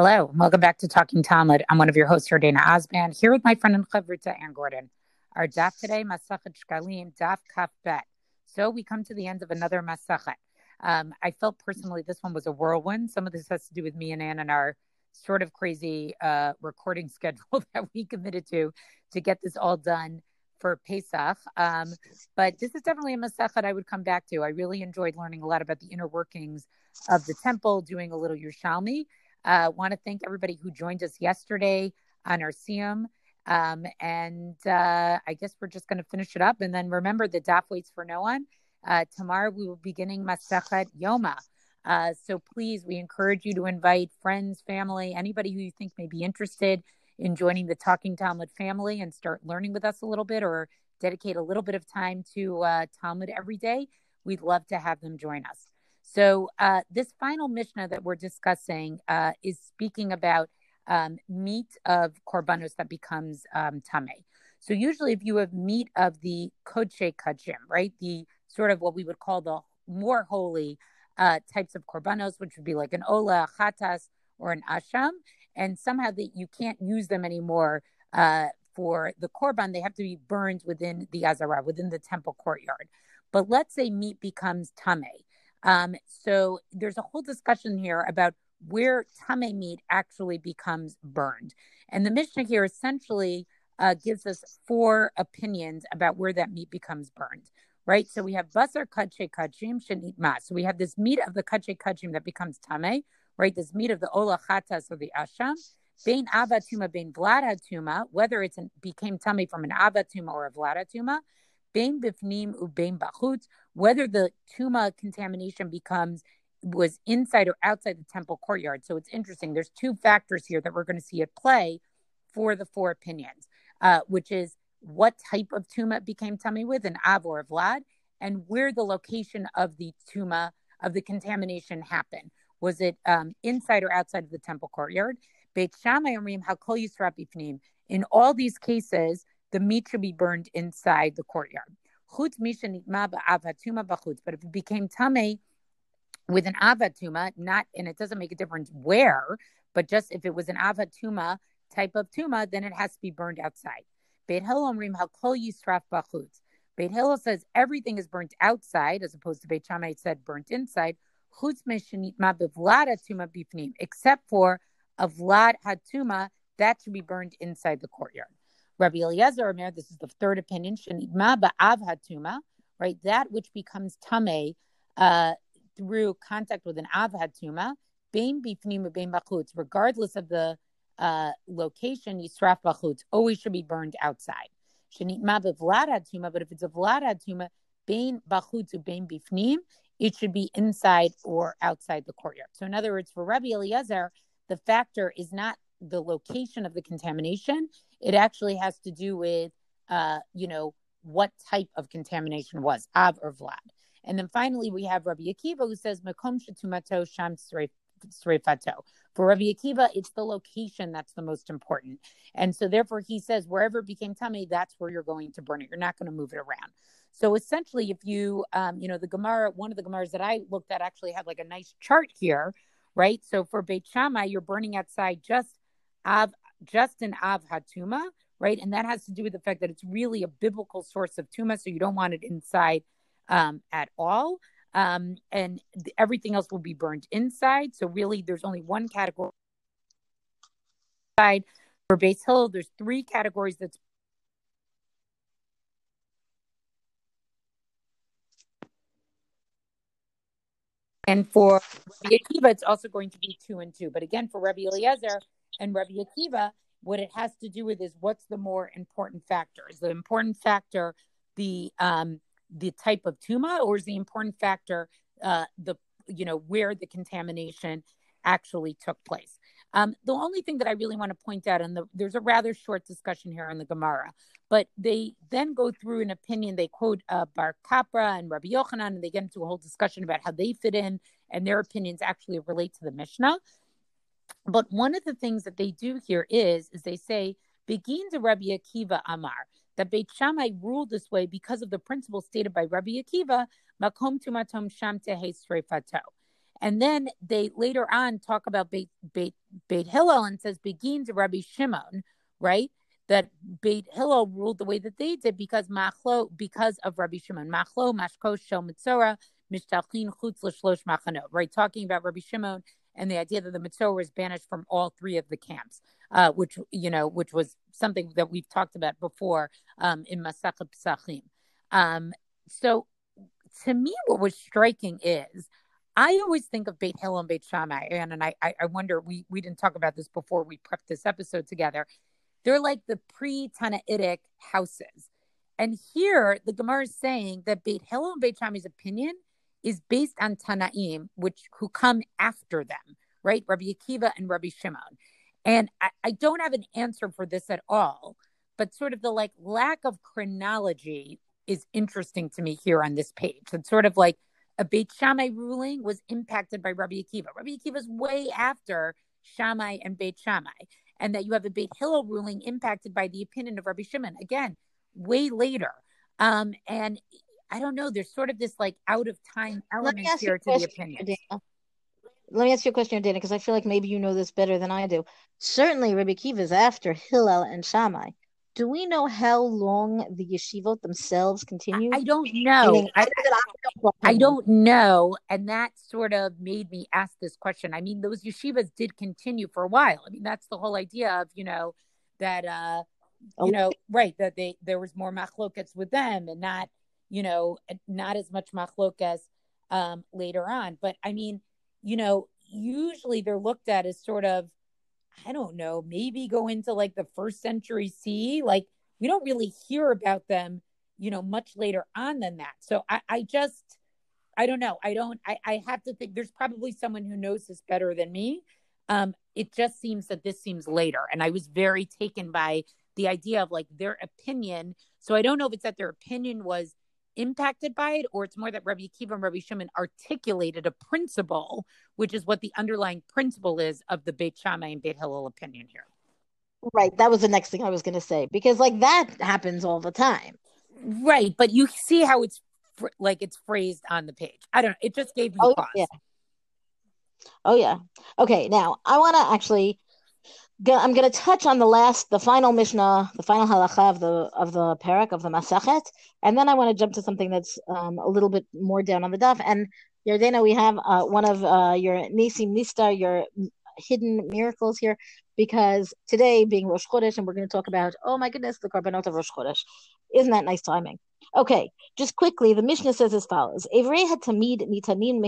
Hello, welcome back to Talking Talmud. I'm one of your hosts here, Dana Osband, here with my friend and Chavruta Anne Gordon. Our daf today, Masachet Shkalim, daf kaf bet. So we come to the end of another Masachet. Um, I felt personally this one was a whirlwind. Some of this has to do with me and Anne and our sort of crazy uh, recording schedule that we committed to to get this all done for Pesach. Um, but this is definitely a Masachet I would come back to. I really enjoyed learning a lot about the inner workings of the temple, doing a little Yerushalmi. Uh, Want to thank everybody who joined us yesterday on our Siyum. Um, and uh, I guess we're just going to finish it up. And then remember, the daf waits for no one. Uh, tomorrow we will be beginning Masachet Yoma. Uh, so please, we encourage you to invite friends, family, anybody who you think may be interested in joining the Talking Talmud family and start learning with us a little bit or dedicate a little bit of time to uh, Talmud every day. We'd love to have them join us. So, uh, this final Mishnah that we're discussing uh, is speaking about um, meat of korbanos that becomes um, tame. So, usually, if you have meat of the kodshe kachim, right, the sort of what we would call the more holy uh, types of korbanos, which would be like an ola, chatas, or an asham, and somehow that you can't use them anymore uh, for the korban, they have to be burned within the azara, within the temple courtyard. But let's say meat becomes tame um, so there's a whole discussion here about where tame meat actually becomes burned. And the Mishnah here essentially uh, gives us four opinions about where that meat becomes burned, right? So we have basar kache kachim shenit mas. So we have this meat of the kache kachim that becomes tame, right? This meat of the ola chatas or the asham. Bain avatuma, bain vladatuma, whether it's became tame from an avatuma or a vladatuma, bain bifnim ubain bachutz, whether the tuma contamination becomes was inside or outside the temple courtyard. So it's interesting. There's two factors here that we're going to see at play for the four opinions, uh, which is what type of tuma became tame with, an av or a vlad, and where the location of the tuma of the contamination happened. Was it um, inside or outside of the temple courtyard? In all these cases, the meat should be burned inside the courtyard. But if it became tame with an avatuma, not and it doesn't make a difference where, but just if it was an avatuma type of tuma, then it has to be burned outside. Beit Hillel bachutz. Beit Hillel says everything is burnt outside, as opposed to Beit Shammai said burnt inside. Except for a vlad hatuma, that should be burned inside the courtyard. Rabbi Eliezer this is the third opinion, ba'av hatuma, right? That which becomes tame uh, through contact with an av hatuma, bein bifnim bein bachutz, regardless of the uh, location, yisraf bachutz, always should be burned outside. Shenitma bevlad hatuma, but if it's a vlad hatuma, bein bachutz bein bifnim, it should be inside or outside the courtyard. So, in other words, for Rabbi Eliezer, the factor is not the location of the contamination. It actually has to do with, uh, you know, what type of contamination was, Av or Vlad. And then finally, we have Rabbi Akiva who says, Makom shetumato sham sreifato. For Rabbi Akiva, it's the location that's the most important. And so therefore he says, wherever it became tame, that's where you're going to burn it. You're not going to move it around. So essentially, if you, um, you know, the Gemara, one of the Gemaras that I looked at actually had like a nice chart here, right? So for Beit Shammai, you're burning outside just Av, just an Av Hatuma, right? And that has to do with the fact that it's really a biblical source of Tuma, so you don't want it inside um, at all. Um, and th- everything else will be burned inside. So really, there's only one category. For Beit Hillel, there's three categories that's And for Akiva, it's also going to be two and two. But again, for Rabbi Eliezer and Rabbi Akiva, what it has to do with is what's the more important factor? Is the important factor the um, the type of tuma, or is the important factor uh, the you know where the contamination actually took place? Um, the only thing that I really want to point out, and the, there's a rather short discussion here on the Gemara, but they then go through an opinion. They quote uh, Bar Kapra and Rabbi Yochanan, and they get into a whole discussion about how they fit in, and their opinions actually relate to the Mishnah. But one of the things that they do here is, is they say, begins a Rabbi Akiva Amar, that Beit Shammai ruled this way because of the principle stated by Rabbi Akiva, Makom tumatom sham tehe And then they later on talk about Beit, Beit, Beit Hillel and says begins Rabbi Shimon, right? That Beit Hillel ruled the way that they did because Machlo, because of Rabbi Shimon. Machlo, Mashko, Shel Mitzora, Mishtachin, Chutz, Shlosh Machanot, right? Talking about Rabbi Shimon and the idea that the metzora was banished from all three of the camps, uh, which you know, which was something that we've talked about before um, in Masachet Psachim. Um, so, to me, what was striking is I always think of Beit Hillel and Beit Shammai, and, and I, I wonder we we didn't talk about this before we prepped this episode together. They're like the pre-Tanaitic houses, and here the Gemara is saying that Beit Hillel and Beit Shammai's opinion is based on Tanaim, which who come after them, right? Rabbi Akiva and Rabbi Shimon. And I, I don't have an answer for this at all, but sort of the like lack of chronology is interesting to me here on this page. It's sort of like a Beit Shammai ruling was impacted by Rabbi Akiva. Rabbi Akiva is way after Shammai and Beit Shammai, and that you have a Beit Hillel ruling impacted by the opinion of Rabbi Shimon. Again, way later. Um, and I don't know. There's sort of this like out of time element here to the opinion. Dana. Let me ask you a question, Dana, because I feel like maybe you know this better than I do. Certainly, Rabbi Kiva is after Hillel and Shammai. Do we know how long the yeshivot themselves continue? I don't know. I, I, don't know. And that sort of made me ask this question. I mean, those yeshivas did continue for a while. I mean, that's the whole idea of, you know, that, uh, you know, right, that they there was more machlokas with them and not you know, not as much machlokas um, later on. But I mean, you know, usually they're looked at as sort of, I don't know, maybe go into like the first century C. Like we don't really hear about them, you know, much later on than that. So I, I just, I don't know. I don't, I, I have to think there's probably someone who knows this better than me. Um, it just seems that this seems later. And I was very taken by the idea of like their opinion. So I don't know if it's that their opinion was impacted by it, or it's more that Rabbi Akiva and Rabbi Shimon articulated a principle, which is what the underlying principle is of the Beit Shammai and Beit Hillel opinion here. Right. That was the next thing I was going to say because like that happens all the time. Right, but you see how it's like it's phrased on the page. I don't know. It just gave me oh, pause. Yeah. Oh yeah. Okay. Now I want to actually I'm going to touch on the last, the final Mishnah, the final halacha of the of the parak of the Masachet, and then I want to jump to something that's um, a little bit more down on the daf. And Yardaena, we have uh, one of uh, your Nisim Nista, your hidden miracles here, because today being Rosh Chodesh, and we're going to talk about, oh my goodness, the korbanot of Rosh Chodesh. Isn't that nice timing? Okay, just quickly, the Mishnah says as follows: Evrei hatamid nitanin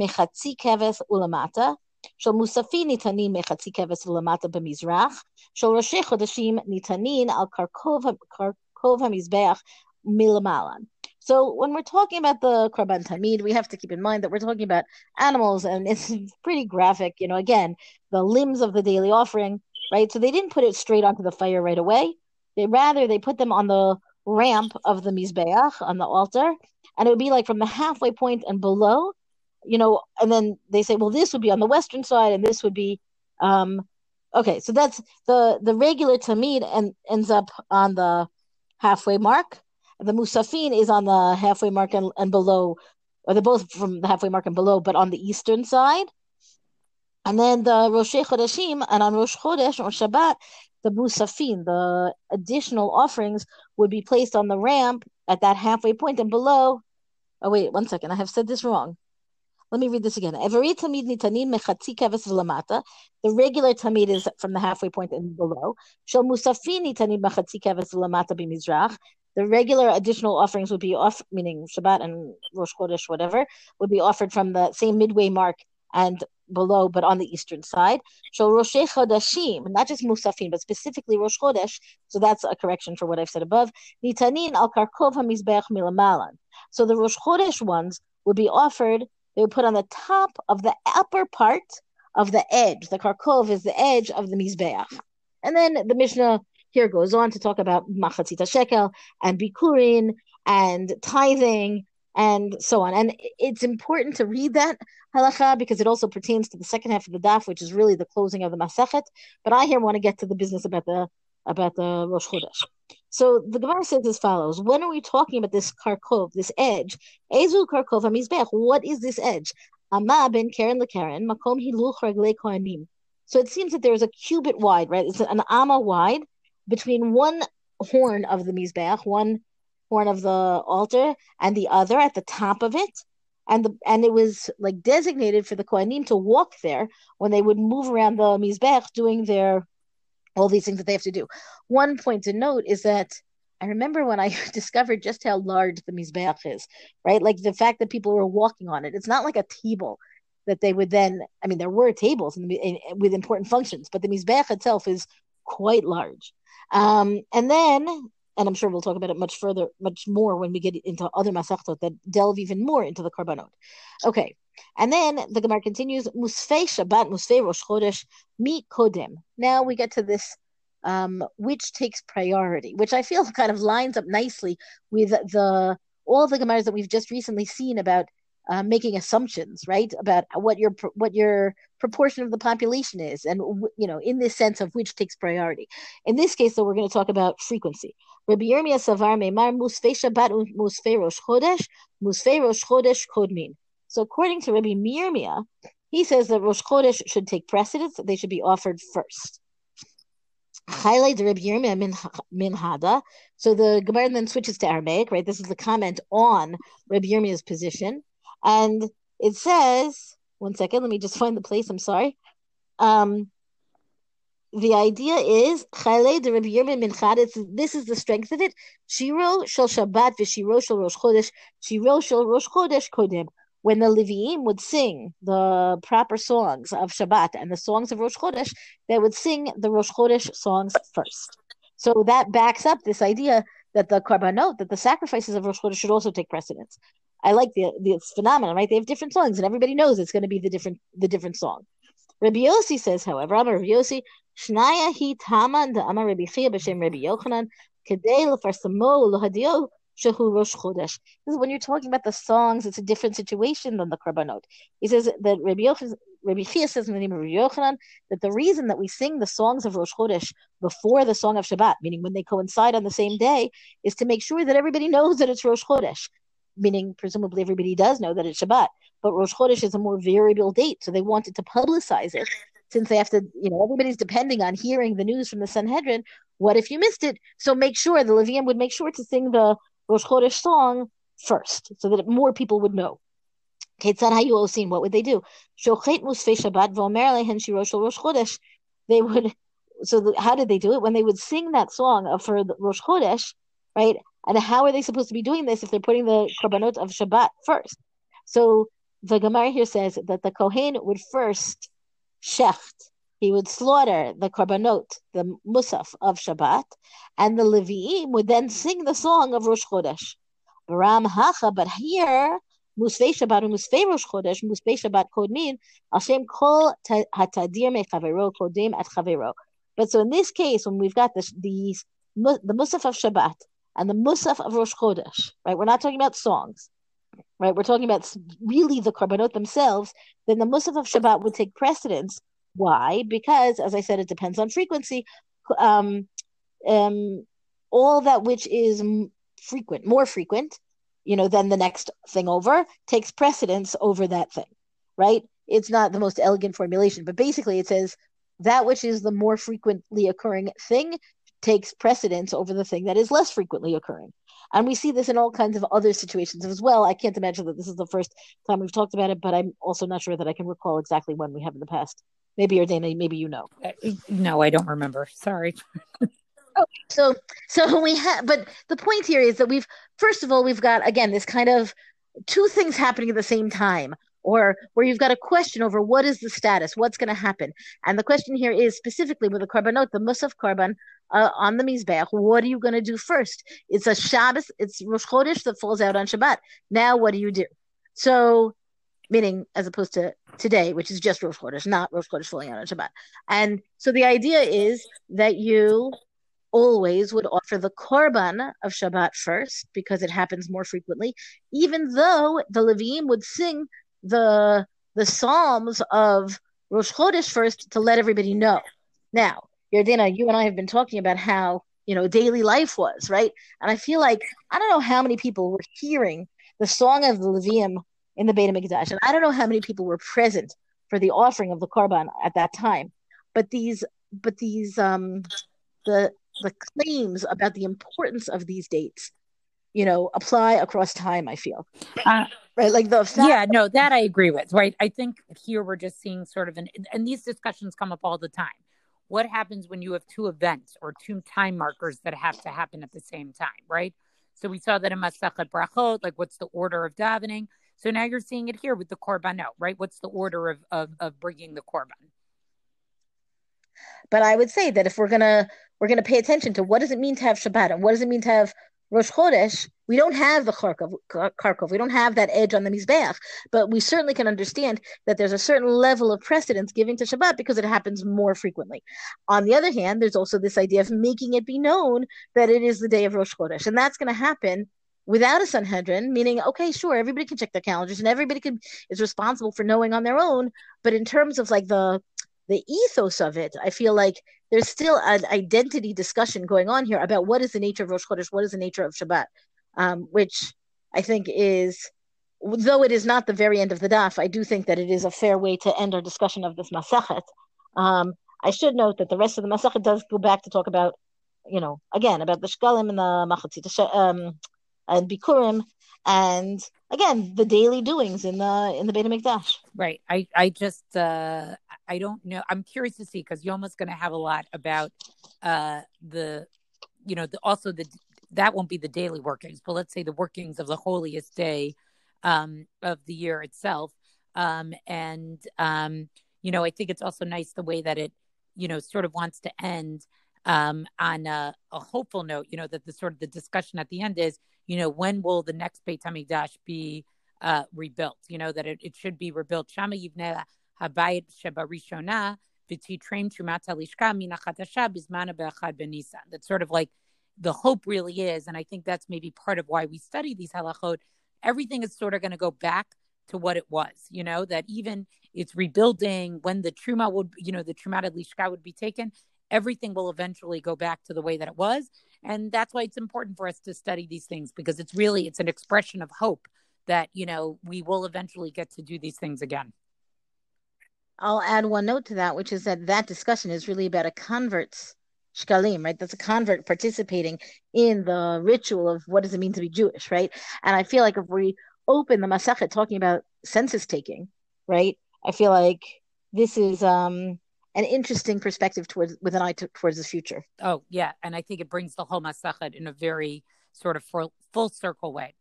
mechatzi keves ulamata. של מוספי ניתנים מחצי כבש ולמטה במזרח, של ראשי חודשים ניתנים על קרקוב, קרקוב המזבח מלמעלה. So when we're talking about the Korban Tamid, we have to keep in mind that we're talking about animals and it's pretty graphic. You know, again, the limbs of the daily offering, right? So they didn't put it straight onto the fire right away. They rather they put them on the ramp of the Mizbeach, on the altar, and it would be like from the halfway point and below you know, and then they say, well, this would be on the western side, and this would be, um, okay. So that's the the regular tamid and ends up on the halfway mark. The musafin is on the halfway mark and, and below, or they're both from the halfway mark and below, but on the eastern side. And then the Rosh Chodeshim, and on Rosh Chodesh or Shabbat, the musafin, the additional offerings, would be placed on the ramp at that halfway point and below. Oh wait, one second, I have said this wrong. Let me read this again. Every tamid nitanin mechatzi keves v'lamata. The regular tamid is from the halfway point and below. Shel musafin nitanin mechatzi keves v'lamata b'mizrach. The regular additional offerings would be off, meaning Shabbat and Rosh Chodesh, whatever, would be offered from the same midway mark and below, but on the eastern side. Shel Rosh Chodeshim, not just Musafin, but specifically Rosh Chodesh. So that's a correction for what I've said above. Al karkov milamalan. So the Rosh Chodesh ones would be offered they would put on the top of the upper part of the edge. The karkov is the edge of the mizbeach. And then the Mishnah here goes on to talk about machatzita shekel and bikurin and tithing and so on. And it's important to read that halacha because it also pertains to the second half of the daf, which is really the closing of the masachet. But I here want to get to the business about the about the Rosh Chodesh. So the Gemara says as follows: When are we talking about this karkov, this edge? Ezu karkov hamizbech. What is this edge? Amma ben Karen lekaren makom hiluch kohanim. So it seems that there is a cubit wide, right? It's an amma wide between one horn of the mizbeach, one horn of the altar, and the other at the top of it. And the and it was like designated for the kohanim to walk there when they would move around the mizbeach doing their all these things that they have to do. One point to note is that I remember when I discovered just how large the Mizbeach is, right? Like the fact that people were walking on it. It's not like a table that they would then, I mean, there were tables in, in, with important functions, but the Mizbeach itself is quite large. Um, and then, and I'm sure we'll talk about it much further, much more when we get into other Masachtot that delve even more into the Karbanot. Okay. And then the Gemara continues, Musfei Shabbat, Musfei Rosh Chodesh, Mi Kodem. Now we get to this um, which takes priority, which I feel kind of lines up nicely with the all the gemaras that we've just recently seen about uh, making assumptions, right, about what your what your proportion of the population is, and you know, in this sense of which takes priority. In this case, though, we're going to talk about frequency. Rabbi Yirmiyah Savar Meimar Musfei Shabbat Musfei Rosh Chodesh Musfei Rosh Chodesh Kodmin. So, according to Rabbi Yirmiyah, he says that Rosh Chodesh should take precedence; that they should be offered first highlights Reb Yirmiyah min Hada. So the Gemara then switches to Aramaic, right? This is the comment on Rabbi Yirmiyah's position. And it says, one second, let me just find the place, I'm sorry. Um, the idea is This is the strength of it. Shiro shel Shabbat v'shiro shel Rosh Chodesh. Shiro shel Rosh Chodesh kodim when the Leviim would sing the proper songs of Shabbat and the songs of Rosh Chodesh, they would sing the Rosh Chodesh songs first. So that backs up this idea that the korbanot, that the sacrifices of Rosh Chodesh should also take precedence. I like the this phenomenon, right? They have different songs, and everybody knows it's going to be the different the different song. Rabbi Yossi says, however, Amar Rabbi Yossi, Shnaya hi taman da Amar Rabbi Chia b'shem Rabbi Yochanan, kedei lefarsamo Chodesh. When you're talking about the songs, it's a different situation than the Karbanot. He says that Rabbi, Yochanan, Rabbi Chia says in the name of Rabbi Yochanan that the reason that we sing the songs of Rosh Chodesh before the song of Shabbat, meaning when they coincide on the same day, is to make sure that everybody knows that it's Rosh Chodesh. Meaning, presumably, everybody does know that it's Shabbat, but Rosh Chodesh is a more variable date, so they wanted to publicize it since they have to, you know, everybody's depending on hearing the news from the Sanhedrin. What if you missed it? So make sure the Leviim would make sure to sing the Rosh Chodesh song first, so that more people would know. What would they do? They would. So the, how did they do it? When they would sing that song for Rosh Chodesh, right? And how are they supposed to be doing this if they're putting the korbanot of Shabbat first? So the Gemara here says that the Kohen would first shecht, he would slaughter the korbanot, the musaf of Shabbat, and the Leviim would then sing the song of Rosh Chodesh. Baram hacha, but here, Musvei Shabbat and Musvei Rosh Chodesh, Musvei Shabbat Kodmin, Hashem kol hatadir me chavero kodim at chavero. But so in this case, when we've got these the musaf of Shabbat and the musaf of Rosh Chodesh, right? We're not talking about songs, right? We're talking about really the korbanot themselves. Then the musaf of Shabbat would take precedence why? Because, as I said, it depends on frequency. Um, um, all that which is frequent, more frequent, you know, than the next thing over, takes precedence over that thing, right? It's not the most elegant formulation, but basically it says that which is the more frequently occurring thing takes precedence over the thing that is less frequently occurring. And we see this in all kinds of other situations as well. I can't imagine that this is the first time we've talked about it, but I'm also not sure that I can recall exactly when we have in the past. Maybe Dana, maybe you know. Uh, no, I don't remember. Sorry. oh, so so we have, but the point here is that we've first of all we've got again this kind of two things happening at the same time or where you've got a question over what is the status, what's going to happen. And the question here is specifically with the korbanot, the musaf korban uh, on the mizbeach, what are you going to do first? It's a Shabbos, it's Rosh Chodesh that falls out on Shabbat. Now what do you do? So meaning as opposed to today, which is just Rosh Chodesh, not Rosh Chodesh falling out on Shabbat. And so the idea is that you always would offer the korban of Shabbat first because it happens more frequently, even though the Leviim would sing the the psalms of Rosh Chodesh first to let everybody know. Now, Yardaena, you and I have been talking about how you know daily life was right, and I feel like I don't know how many people were hearing the song of the Leviim in the Beit HaMikdash. And I don't know how many people were present for the offering of the korban at that time, but these, but these, um, the the claims about the importance of these dates, you know, apply across time. I feel, uh, right? Like the fact- yeah, no, that I agree with. Right, I think here we're just seeing sort of an, and these discussions come up all the time. What happens when you have two events or two time markers that have to happen at the same time, right? So we saw that in Masachet Brachot, like what's the order of davening? So now you're seeing it here with the korbanot, right? What's the order of, of, of bringing the korban? But I would say that if we're gonna we're gonna pay attention to what does it mean to have Shabbat and what does it mean to have Rosh Chodesh, we don't have the karkov, karkov, we don't have that edge on the Mizbeach, but we certainly can understand that there's a certain level of precedence given to Shabbat because it happens more frequently. On the other hand, there's also this idea of making it be known that it is the day of Rosh Chodesh, and that's going to happen without a Sanhedrin, meaning, okay, sure, everybody can check their calendars and everybody can is responsible for knowing on their own. But in terms of like the the ethos of it, I feel like there's still an identity discussion going on here about what is the nature of Rosh Chodesh, what is the nature of Shabbat, um, which I think is, though it is not the very end of the daf, I do think that it is a fair way to end our discussion of this Masachet. Um, I should note that the rest of the Masachet does go back to talk about, you know, again, about the Shkalim and the Machatzit, um, and Bikurim, and again the daily doings in the in the Beit HaMikdash. Right. I I just uh I don't know. I'm curious to see because Yoma's going to have a lot about uh the you know the also the that won't be the daily workings, but let's say the workings of the holiest day um of the year itself. Um and um you know I think it's also nice the way that it you know sort of wants to end um, on a, a, hopeful note, you know, that the sort of the discussion at the end is, you know, when will the next Beit HaMikdash be uh, rebuilt? You know, that it, it should be rebuilt. Shama yivne habayit sheba rishona v'titraim trumat halishka minachatasha bizmana be'achad benisan. That's sort of like the hope really is, and I think that's maybe part of why we study these halachot. Everything is sort of going to go back to what it was, you know, that even it's rebuilding when the truma would, you know, the truma lishka would be taken, everything will eventually go back to the way that it was and that's why it's important for us to study these things because it's really it's an expression of hope that you know we will eventually get to do these things again i'll add one note to that which is that that discussion is really about a convert's shkalim right that's a convert participating in the ritual of what does it mean to be jewish right and i feel like if we open the masachet talking about census taking right i feel like this is um an interesting perspective towards with an eye to, towards the future. Oh yeah, and I think it brings the whole masachet in a very sort of full, full circle way.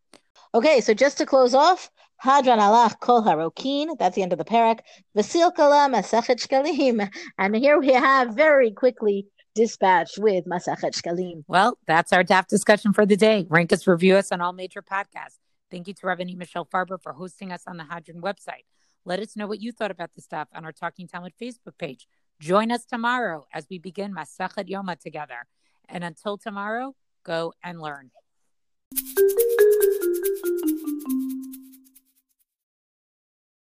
Okay, so just to close off, Hadran alach kol harokin. That's the end of the parak. Vasil kala masachet shkalim, and here we have very quickly dispatched with masachet shkalim. Well, that's our DAF discussion for the day. Rank us, review us on all major podcasts. Thank you to Rabbanit Michelle Farber for hosting us on the Hadran website. Let us know what you thought about the stuff on our Talking Talmud Facebook page. Join us tomorrow as we begin Masachet Yoma together. And until tomorrow, go and learn.